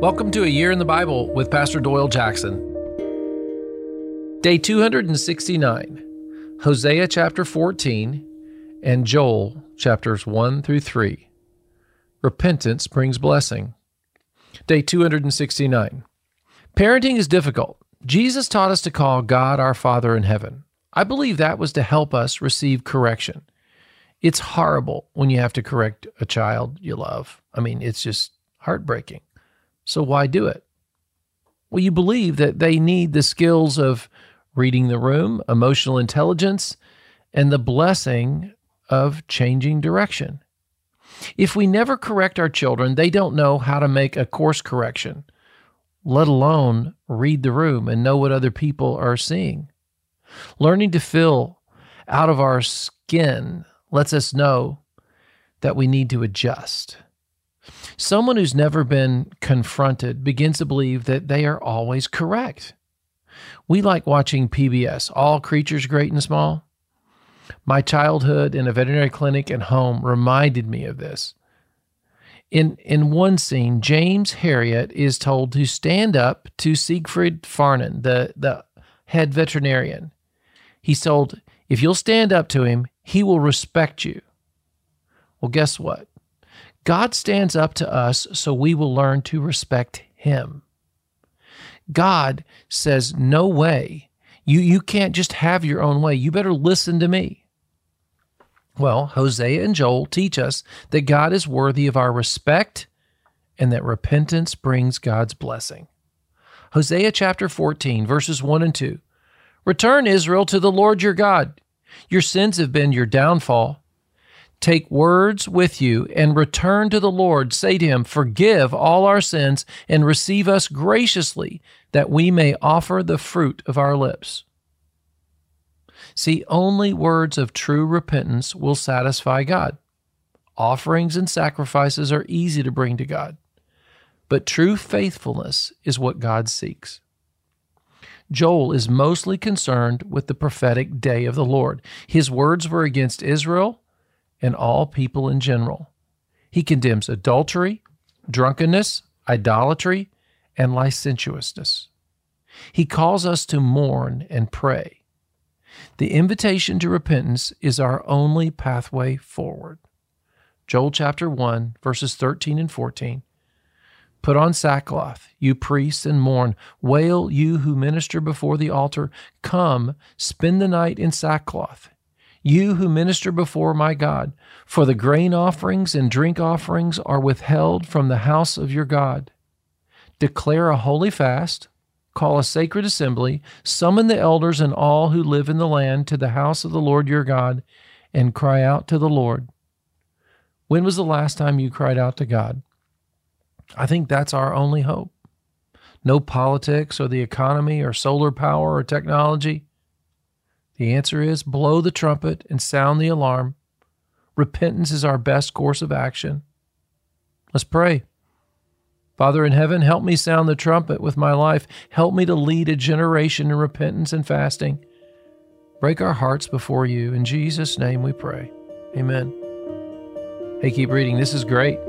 Welcome to A Year in the Bible with Pastor Doyle Jackson. Day 269, Hosea chapter 14 and Joel chapters 1 through 3. Repentance brings blessing. Day 269. Parenting is difficult. Jesus taught us to call God our Father in heaven. I believe that was to help us receive correction. It's horrible when you have to correct a child you love. I mean, it's just heartbreaking. So why do it? Well, you believe that they need the skills of reading the room, emotional intelligence, and the blessing of changing direction. If we never correct our children, they don't know how to make a course correction, let alone read the room and know what other people are seeing. Learning to feel out of our skin lets us know that we need to adjust. Someone who's never been confronted begins to believe that they are always correct. We like watching PBS, All Creatures Great and Small. My childhood in a veterinary clinic and home reminded me of this. In, in one scene, James Herriot is told to stand up to Siegfried Farnon, the, the head veterinarian. He's told, if you'll stand up to him, he will respect you. Well, guess what? God stands up to us so we will learn to respect him. God says, No way. You, you can't just have your own way. You better listen to me. Well, Hosea and Joel teach us that God is worthy of our respect and that repentance brings God's blessing. Hosea chapter 14, verses 1 and 2. Return, Israel, to the Lord your God. Your sins have been your downfall. Take words with you and return to the Lord. Say to him, Forgive all our sins and receive us graciously, that we may offer the fruit of our lips. See, only words of true repentance will satisfy God. Offerings and sacrifices are easy to bring to God, but true faithfulness is what God seeks. Joel is mostly concerned with the prophetic day of the Lord. His words were against Israel and all people in general. He condemns adultery, drunkenness, idolatry, and licentiousness. He calls us to mourn and pray. The invitation to repentance is our only pathway forward. Joel chapter 1, verses 13 and 14. Put on sackcloth, you priests, and mourn. Wail, you who minister before the altar. Come, spend the night in sackcloth you who minister before my God, for the grain offerings and drink offerings are withheld from the house of your God. Declare a holy fast, call a sacred assembly, summon the elders and all who live in the land to the house of the Lord your God, and cry out to the Lord. When was the last time you cried out to God? I think that's our only hope. No politics or the economy or solar power or technology. The answer is blow the trumpet and sound the alarm. Repentance is our best course of action. Let's pray. Father in heaven, help me sound the trumpet with my life. Help me to lead a generation in repentance and fasting. Break our hearts before you. In Jesus' name we pray. Amen. Hey, keep reading. This is great.